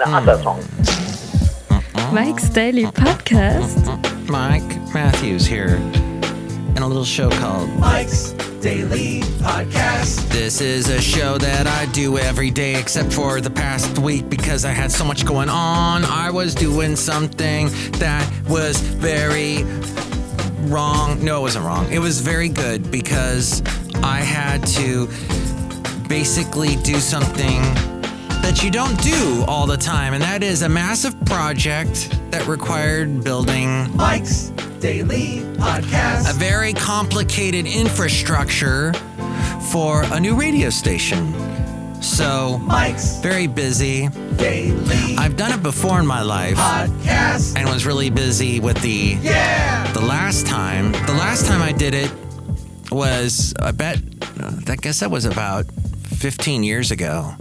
Another song. Mike's Daily Podcast. Mike Matthews here in a little show called Mike's Daily Podcast. This is a show that I do every day except for the past week because I had so much going on. I was doing something that was very wrong. No, it wasn't wrong. It was very good because I had to basically do something that you don't do all the time, and that is a massive project that required building Mike's Daily Podcast, a very complicated infrastructure for a new radio station. So, Mike's very busy. Daily I've done it before in my life Podcast. and was really busy with the Yeah. the last time. The last time I did it was I bet I guess that was about 15 years ago.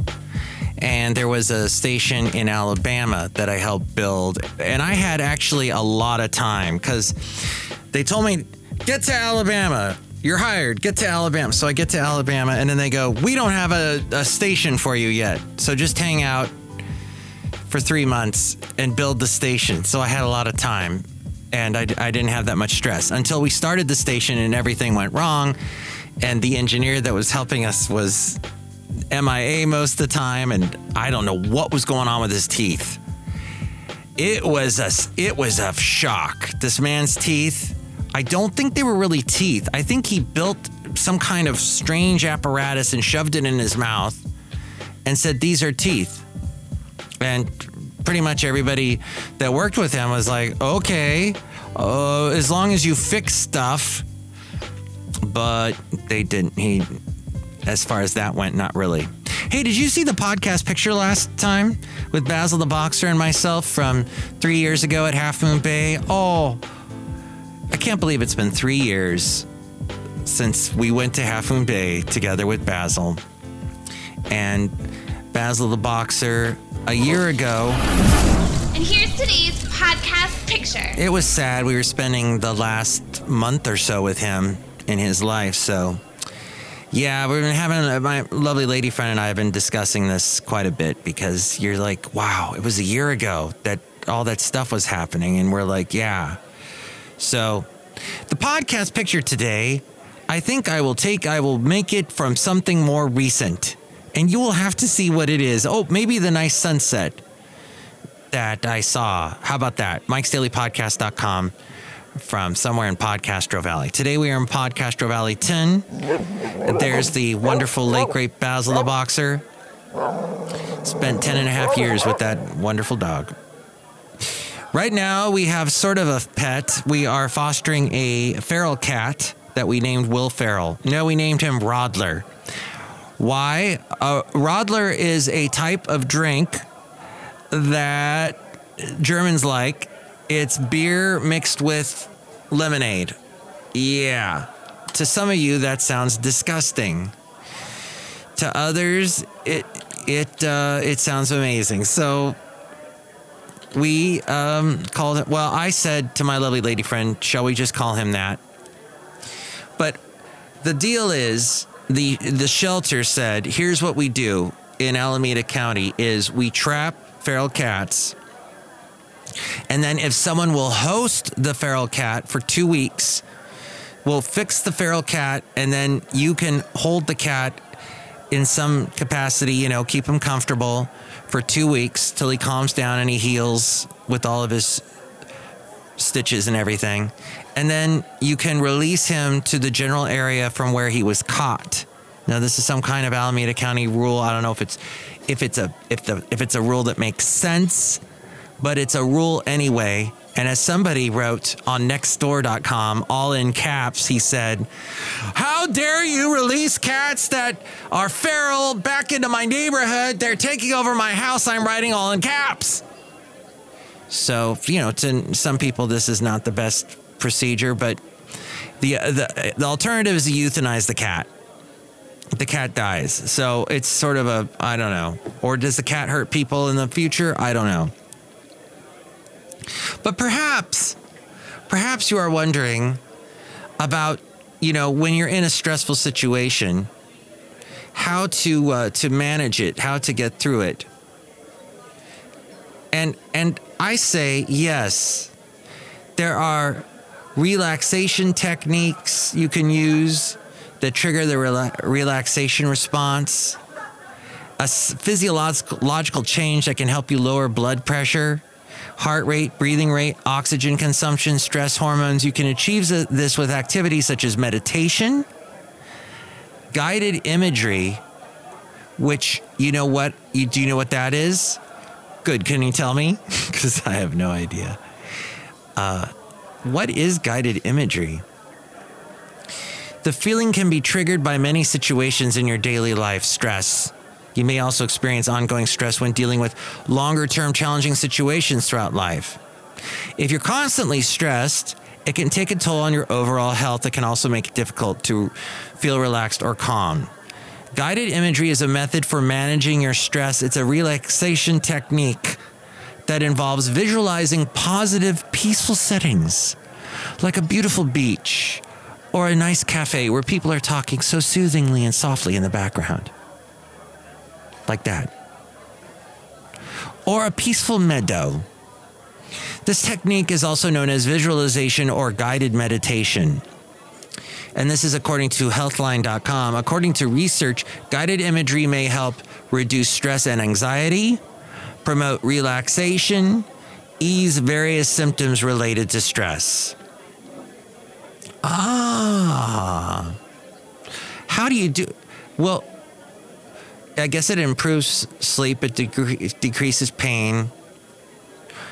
And there was a station in Alabama that I helped build. And I had actually a lot of time because they told me, get to Alabama. You're hired. Get to Alabama. So I get to Alabama, and then they go, We don't have a, a station for you yet. So just hang out for three months and build the station. So I had a lot of time and I, I didn't have that much stress until we started the station and everything went wrong. And the engineer that was helping us was MIA most of the time, and I don't know what was going on with his teeth. It was a it was a shock. This man's teeth. I don't think they were really teeth. I think he built some kind of strange apparatus and shoved it in his mouth and said, "These are teeth." And pretty much everybody that worked with him was like, "Okay, uh, as long as you fix stuff." But they didn't. He as far as that went, not really. Hey, did you see the podcast picture last time with Basil the Boxer and myself from three years ago at Half Moon Bay? Oh, I can't believe it's been three years since we went to Half Moon Bay together with Basil. And Basil the Boxer, a year ago, And here's today's podcast picture. it was sad. We were spending the last month or so with him in his life. So, yeah, we've been having my lovely lady friend and I have been discussing this quite a bit because you're like, wow, it was a year ago that all that stuff was happening. And we're like, yeah. So, the podcast picture today, I think I will take, I will make it from something more recent. And you will have to see what it is. Oh, maybe the nice sunset that I saw. How about that? Mike'sDailyPodcast.com from somewhere in Podcastro Valley. Today we are in Podcastro Valley 10. There's the wonderful late great Basil the Boxer. Spent 10 and a half years with that wonderful dog. Right now we have sort of a pet. We are fostering a feral cat that we named Will Ferrell. No, we named him Radler. Why? Uh, Radler is a type of drink that Germans like. It's beer mixed with lemonade. Yeah. To some of you, that sounds disgusting. To others, it it uh, it sounds amazing. So we um, called it. Well, I said to my lovely lady friend, "Shall we just call him that?" But the deal is, the the shelter said, "Here's what we do in Alameda County: is we trap feral cats." And then if someone will host the feral cat for two weeks, we'll fix the feral cat and then you can hold the cat in some capacity, you know, keep him comfortable for two weeks till he calms down and he heals with all of his stitches and everything. And then you can release him to the general area from where he was caught. Now this is some kind of Alameda County rule. I don't know if it's if it's a if the if it's a rule that makes sense but it's a rule anyway. And as somebody wrote on nextdoor.com, all in caps, he said, How dare you release cats that are feral back into my neighborhood? They're taking over my house. I'm writing all in caps. So, you know, to some people, this is not the best procedure, but the, the, the alternative is to euthanize the cat. The cat dies. So it's sort of a, I don't know. Or does the cat hurt people in the future? I don't know. But perhaps, perhaps you are wondering about, you know, when you're in a stressful situation how to uh, to manage it, how to get through it. And and I say yes. There are relaxation techniques you can use that trigger the rela- relaxation response. A physiological change that can help you lower blood pressure, heart rate, breathing rate, oxygen consumption, stress hormones. You can achieve this with activities such as meditation, guided imagery, which you know what you do you know what that is? Good. Can you tell me? Because I have no idea. Uh, what is guided imagery? The feeling can be triggered by many situations in your daily life stress. You may also experience ongoing stress when dealing with longer term challenging situations throughout life. If you're constantly stressed, it can take a toll on your overall health. It can also make it difficult to feel relaxed or calm. Guided imagery is a method for managing your stress. It's a relaxation technique that involves visualizing positive, peaceful settings, like a beautiful beach or a nice cafe where people are talking so soothingly and softly in the background. Like that. Or a peaceful meadow. This technique is also known as visualization or guided meditation and this is according to healthline.com. According to research, guided imagery may help reduce stress and anxiety, promote relaxation, ease various symptoms related to stress. Ah. How do you do? Well, I guess it improves sleep, it decre- decreases pain.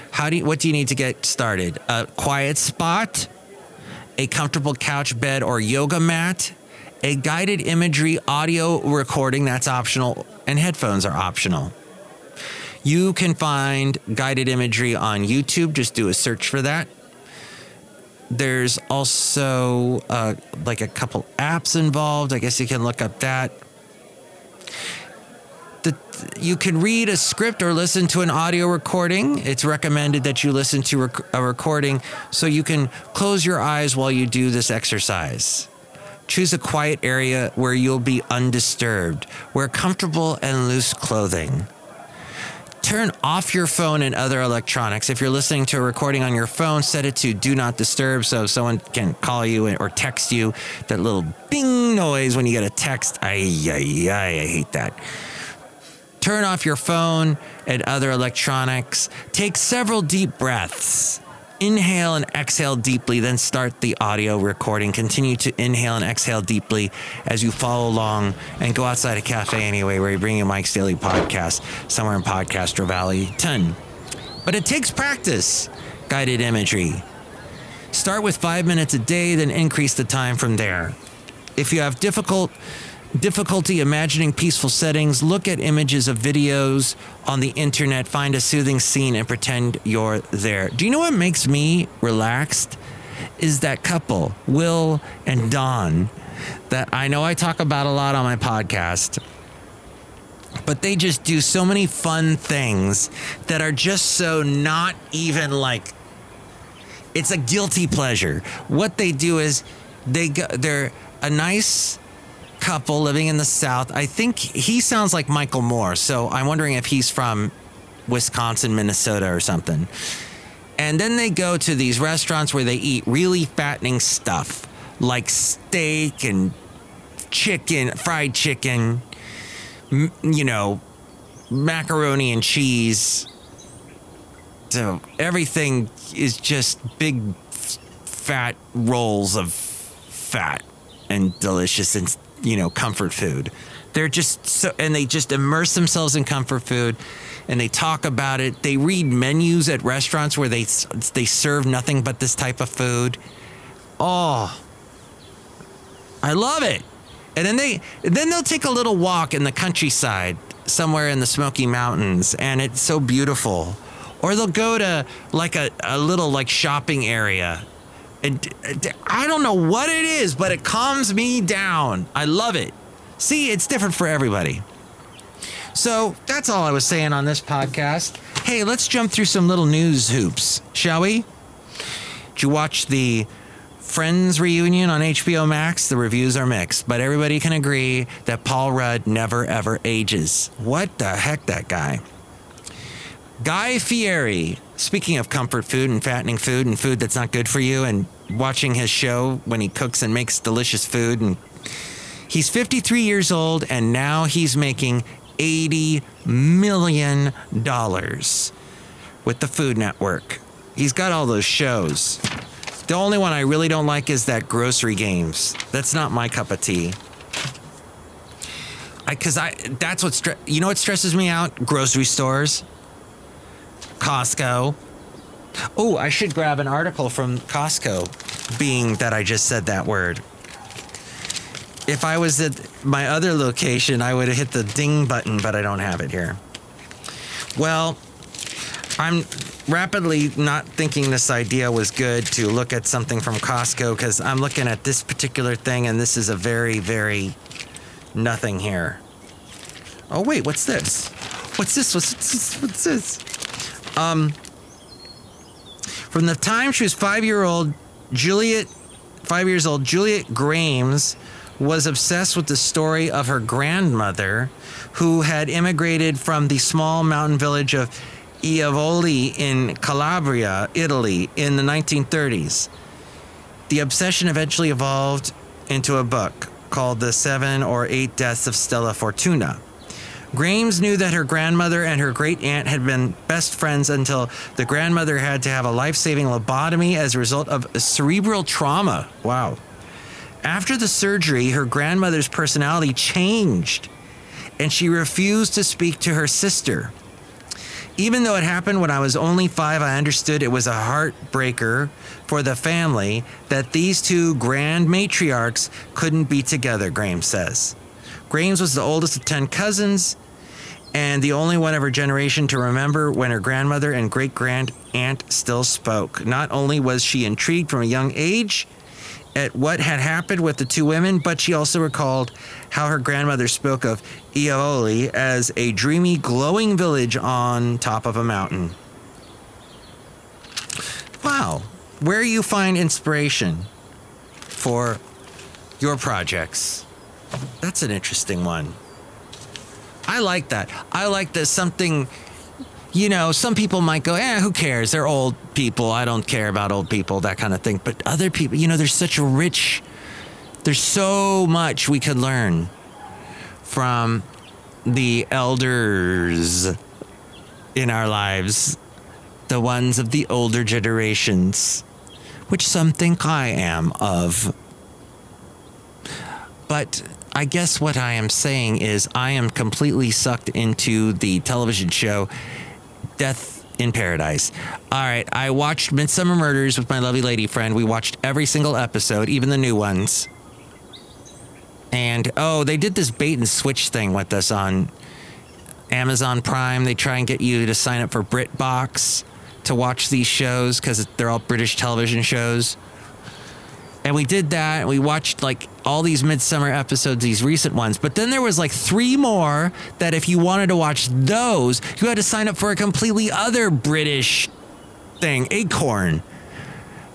How do you, what do you need to get started? A quiet spot? A comfortable couch bed or yoga mat, a guided imagery audio recording that's optional, and headphones are optional. You can find guided imagery on YouTube. Just do a search for that. There's also uh, like a couple apps involved. I guess you can look up that. The, you can read a script or listen to an audio recording. It's recommended that you listen to rec- a recording so you can close your eyes while you do this exercise. Choose a quiet area where you'll be undisturbed. Wear comfortable and loose clothing. Turn off your phone and other electronics. If you're listening to a recording on your phone, set it to do not disturb so someone can call you or text you. That little bing noise when you get a text. Ay, ay, ay, I hate that. Turn off your phone and other electronics. Take several deep breaths. Inhale and exhale deeply, then start the audio recording. Continue to inhale and exhale deeply as you follow along and go outside a cafe anyway where you bring your Mike's Daily Podcast somewhere in Podcastro Valley 10. But it takes practice, guided imagery. Start with five minutes a day, then increase the time from there. If you have difficult difficulty imagining peaceful settings, look at images of videos on the internet, find a soothing scene, and pretend you're there. Do you know what makes me relaxed? Is that couple, Will and Dawn, that I know I talk about a lot on my podcast. But they just do so many fun things that are just so not even like it's a guilty pleasure. What they do is they go, they're a nice couple living in the South. I think he sounds like Michael Moore. So I'm wondering if he's from Wisconsin, Minnesota, or something. And then they go to these restaurants where they eat really fattening stuff like steak and chicken, fried chicken, you know, macaroni and cheese. So everything is just big fat rolls of fat and delicious and you know comfort food. They're just so and they just immerse themselves in comfort food and they talk about it. They read menus at restaurants where they they serve nothing but this type of food. Oh, I love it. And then they then they'll take a little walk in the countryside somewhere in the Smoky Mountains and it's so beautiful. Or they'll go to like a, a little like shopping area. And d- I don't know what it is, but it calms me down. I love it. See, it's different for everybody. So that's all I was saying on this podcast. Hey, let's jump through some little news hoops, shall we? Did you watch the Friends reunion on HBO Max, the reviews are mixed, but everybody can agree that Paul Rudd never ever ages. What the heck, that guy? Guy Fieri, speaking of comfort food and fattening food and food that's not good for you, and watching his show when he cooks and makes delicious food. And he's 53 years old, and now he's making $80 million with the Food Network. He's got all those shows. The only one I really don't like is that grocery games. That's not my cup of tea. I, cause I, that's what, stre- you know what stresses me out? Grocery stores, Costco. Oh, I should grab an article from Costco, being that I just said that word. If I was at my other location, I would have hit the ding button, but I don't have it here. Well, I'm rapidly not thinking this idea was good to look at something from Costco because I'm looking at this particular thing and this is a very, very nothing here. Oh, wait, what's this? What's this? What's this? What's this? Um, from the time she was five year old, Juliet, five years old, Juliet Grames was obsessed with the story of her grandmother who had immigrated from the small mountain village of Ievoli in Calabria, Italy, in the 1930s. The obsession eventually evolved into a book called The Seven or Eight Deaths of Stella Fortuna. Grames knew that her grandmother and her great aunt had been best friends until the grandmother had to have a life saving lobotomy as a result of cerebral trauma. Wow. After the surgery, her grandmother's personality changed and she refused to speak to her sister. Even though it happened when I was only five, I understood it was a heartbreaker for the family that these two grand matriarchs couldn't be together, Grames says. Grames was the oldest of 10 cousins and the only one of her generation to remember when her grandmother and great grand aunt still spoke. Not only was she intrigued from a young age at what had happened with the two women, but she also recalled how her grandmother spoke of Ioli as a dreamy, glowing village on top of a mountain. Wow. Where you find inspiration for your projects? That's an interesting one. I like that. I like that something, you know, some people might go, eh, who cares? They're old people. I don't care about old people, that kind of thing. But other people, you know, there's such a rich, there's so much we could learn from the elders in our lives, the ones of the older generations, which some think I am of. But I guess what I am saying is I am completely sucked into the television show Death in Paradise. All right, I watched Midsomer Murders with my lovely lady friend. We watched every single episode, even the new ones. And oh, they did this bait and switch thing with us on Amazon Prime. They try and get you to sign up for BritBox to watch these shows because they're all British television shows. And we did that. We watched like all these Midsomer episodes, these recent ones. But then there was like three more that if you wanted to watch those, you had to sign up for a completely other British thing, Acorn.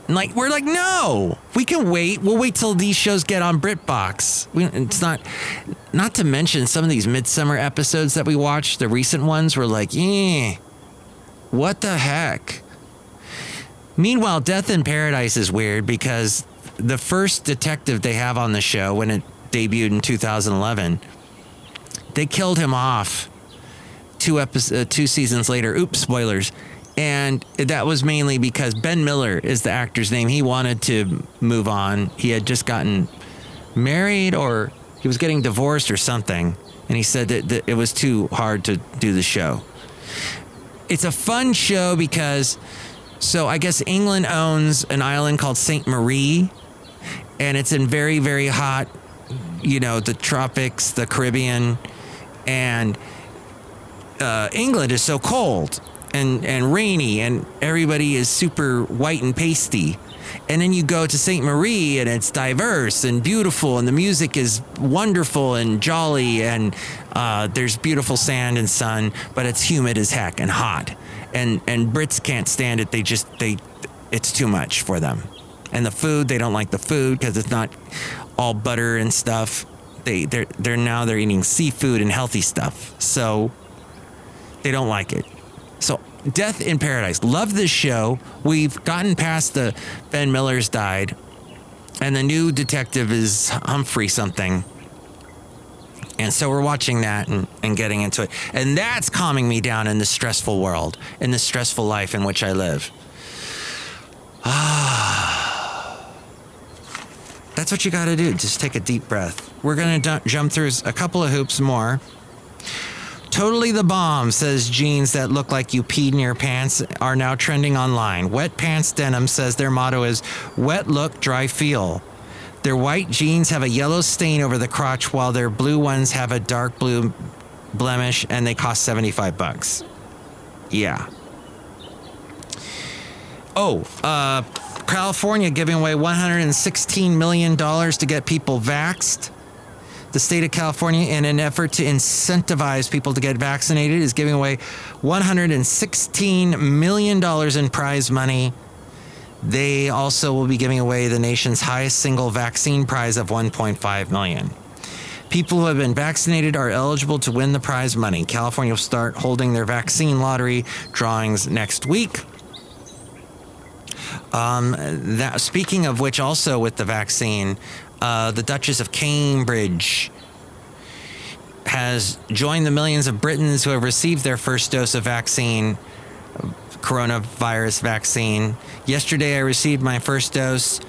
And like we're like, no, we can wait. We'll wait till these shows get on BritBox. We, it's not, not to mention some of these Midsomer episodes that we watched. The recent ones were like, eh, what the heck. Meanwhile, Death in Paradise is weird because the first detective they have on the show when it debuted in 2011, they killed him off two episodes, uh, two seasons later. Oops, spoilers. And that was mainly because Ben Miller is the actor's name. He wanted to move on. He had just gotten married or he was getting divorced or something. And he said that, that it was too hard to do the show. It's a fun show because, so I guess England owns an island called St. Marie and it's in very very hot you know the tropics the caribbean. And uh, england is so cold and and rainy and everybody is super white and pasty. And then you go to St. Marie and it's diverse and beautiful and the music is wonderful and jolly and uh, there's beautiful sand and sun but it's humid as heck and hot. And and Brits can't stand it. They just they it's too much for them And the food, they don't like the food because it's not all butter and stuff. They they're they're now they're eating seafood and healthy stuff. So they don't like it. So Death in Paradise. Love this show. We've gotten past the Ben Miller's died. And the new detective is Humphrey something. And so we're watching that and, and getting into it. And that's calming me down in this stressful world, in this stressful life in which I live. Ah. That's what you got to do. Just take a deep breath. We're going to jump through a couple of hoops more. Totally the bomb, says jeans that look like you peed in your pants are now trending online. Wet Pants Denim says their motto is wet look, dry feel. Their white jeans have a yellow stain over the crotch while their blue ones have a dark blue blemish and they cost 75 bucks. Yeah. Oh, uh, California giving away $116 million to get people vaxxed. The state of California, in an effort to incentivize people to get vaccinated, is giving away $116 million in prize money. They also will be giving away the nation's highest single vaccine prize of 1.5 million. People who have been vaccinated are eligible to win the prize money. California will start holding their vaccine lottery drawings next week. Um, that, speaking of which, also with the vaccine, uh, the Duchess of Cambridge has joined the millions of Britons who have received their first dose of vaccine, coronavirus vaccine. Yesterday, I received my first dose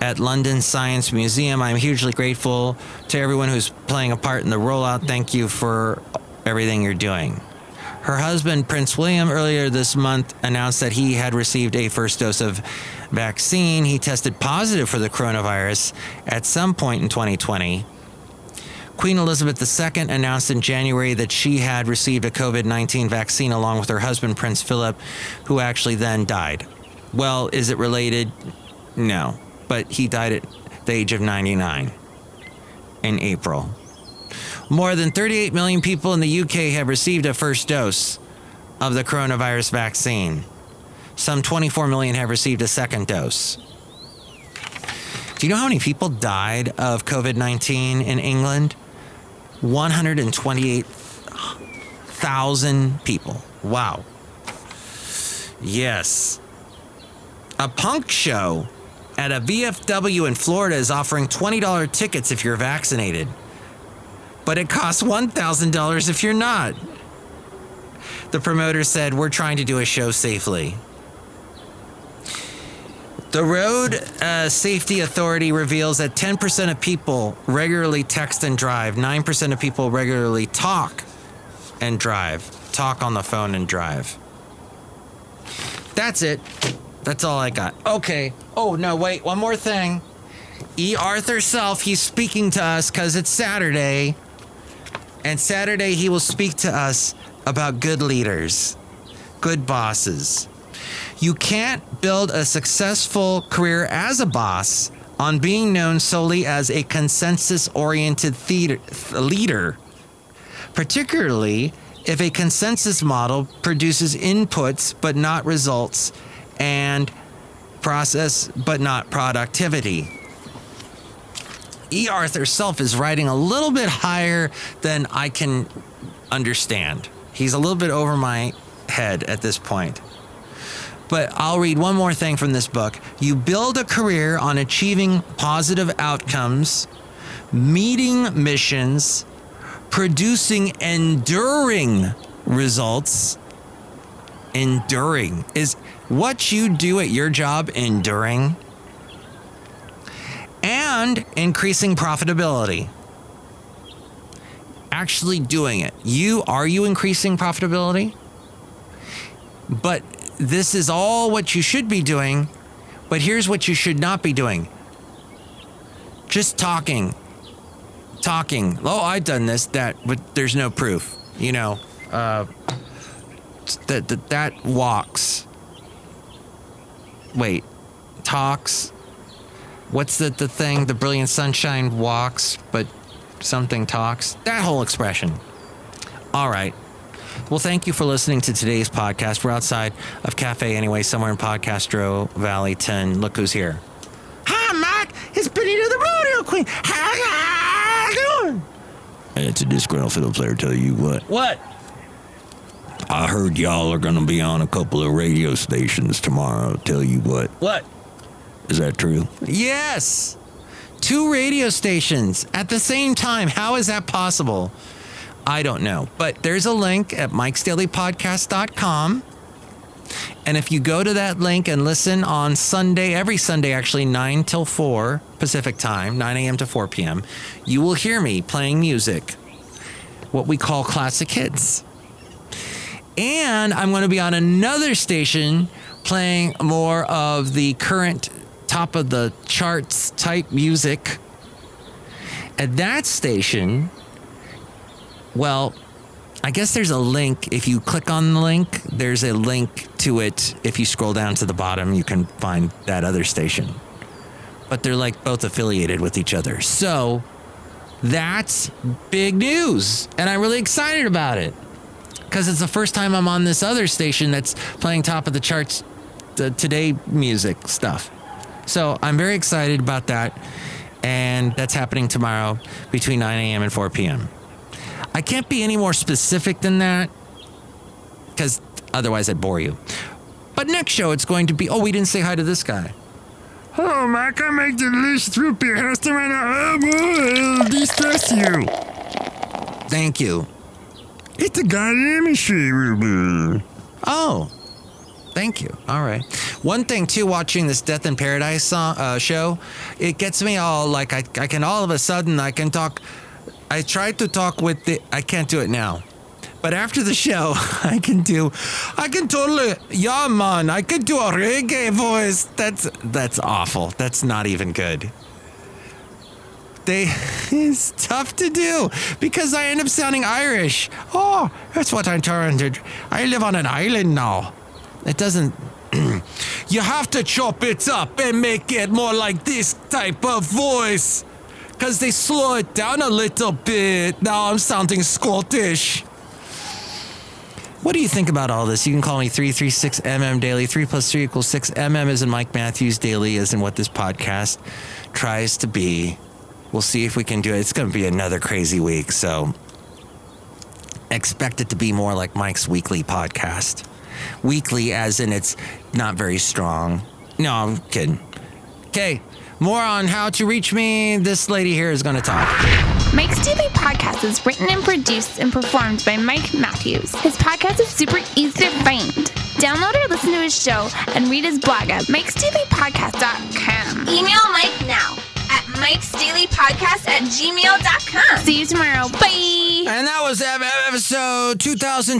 at London Science Museum. I'm hugely grateful to everyone who's playing a part in the rollout. Thank you for everything you're doing. Her husband, Prince William, earlier this month announced that he had received a first dose of vaccine. He tested positive for the coronavirus at some point in 2020. Queen Elizabeth II announced in January that she had received a COVID 19 vaccine along with her husband, Prince Philip, who actually then died. Well, is it related? No, but he died at the age of 99 in April. More than 38 million people in the UK have received a first dose of the coronavirus vaccine. Some 24 million have received a second dose. Do you know how many people died of COVID 19 in England? 128,000 people. Wow. Yes. A punk show at a VFW in Florida is offering $20 tickets if you're vaccinated but it costs $1,000 if you're not. The promoter said, We're trying to do a show safely. The Road uh, Safety Authority reveals that 10% of people regularly text and drive, 9% of people regularly talk and drive, talk on the phone and drive. That's it. That's all I got. Okay. Oh, no, wait, one more thing. E. Arthur Self, he's speaking to us because it's Saturday. And Saturday, he will speak to us about good leaders, good bosses. You can't build a successful career as a boss on being known solely as a consensus oriented leader, particularly if a consensus model produces inputs but not results and process but not productivity. E. Arthur Self is writing a little bit higher than I can understand. He's a little bit over my head at this point. But I'll read one more thing from this book. You build a career on achieving positive outcomes, meeting missions, producing enduring results. Enduring. Is what you do at your job enduring? And increasing profitability. Actually doing it. You are you increasing profitability? But this is all what you should be doing. But here's what you should not be doing. Just talking. Talking. Oh, I've done this, that, but there's no proof. You know, uh, that, that, that walks. Wait, talks what's the, the thing? The brilliant sunshine walks, but something talks. That whole expression. All right. Well, thank you for listening to today's podcast. We're outside of Cafe Anyway, somewhere in Podcastro Valley 10. Look who's here. Hi, Mike. It's Benita the Rodeo Queen. How you doing? It's a disgruntled fiddle player. Tell you what, What? I heard y'all are gonna be on a couple of radio stations tomorrow. Tell you what, What? Is that true? Yes. Two radio stations at the same time. How is that possible? I don't know. But there's a link at mikesdailypodcast.com. And if you go to that link and listen on Sunday, every Sunday, actually, 9 till 4 Pacific time, 9 a.m. to 4 p.m., you will hear me playing music, what we call classic hits. And I'm going to be on another station playing more of the current top of the charts type music. At that station, well, I guess there's a link. If you click on the link, there's a link to it. If you scroll down to the bottom, you can find that other station. But they're like both affiliated with each other. So that's big news. And I'm really excited about it because it's the first time I'm on this other station that's playing top of the charts the today music stuff. So I'm very excited about that. And that's happening tomorrow between 9 a.m. and 4 p.m. I can't be any more specific than that because otherwise I'd bore you. But next show, it's going to be. Oh, we didn't say hi to this guy. Oh, I make delicious root beer. Has to uh, distress you. Thank you. It's a goddamn industry root beer. Oh, thank you. All right. One thing too, watching this Death in Paradise song, uh, show, it gets me all like I, I can all of a sudden I can talk. I tried to talk with the. I can't do it now. But after the show, I can do, I can totally, yeah, man, I can do a reggae voice. That's that's awful. That's not even good. They, it's tough to do because I end up sounding Irish. Oh, that's what I'm trying to. I live on an island now. It doesn't. you have to chop it up and make it more like this type of voice. Because they slow it down a little bit. Now I'm sounding Scottish. What do you think about all this? You can call me 336MM Daily. 3 plus 3 equals 6. MM is in Mike Matthews Daily, is in what this podcast tries to be. We'll see if we can do it. It's going to be another crazy week. So expect it to be more like Mike's weekly podcast. Weekly, as in it's not very strong. No, I'm kidding. Okay, more on how to reach me. This lady here is going to talk. Mike's Daily Podcast is written and produced and performed by Mike Matthews. His podcast is super easy to find. Download or listen to his show and read his blog at mikesdailypodcast.com. Email Mike now at Mike's Daily Podcast at gmail.com. See you tomorrow. Bye. And that was episode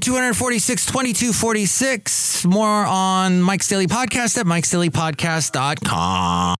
2246, 2246. More on Mike's Daily Podcast at Mike's Daily mikesdailypodcast.com.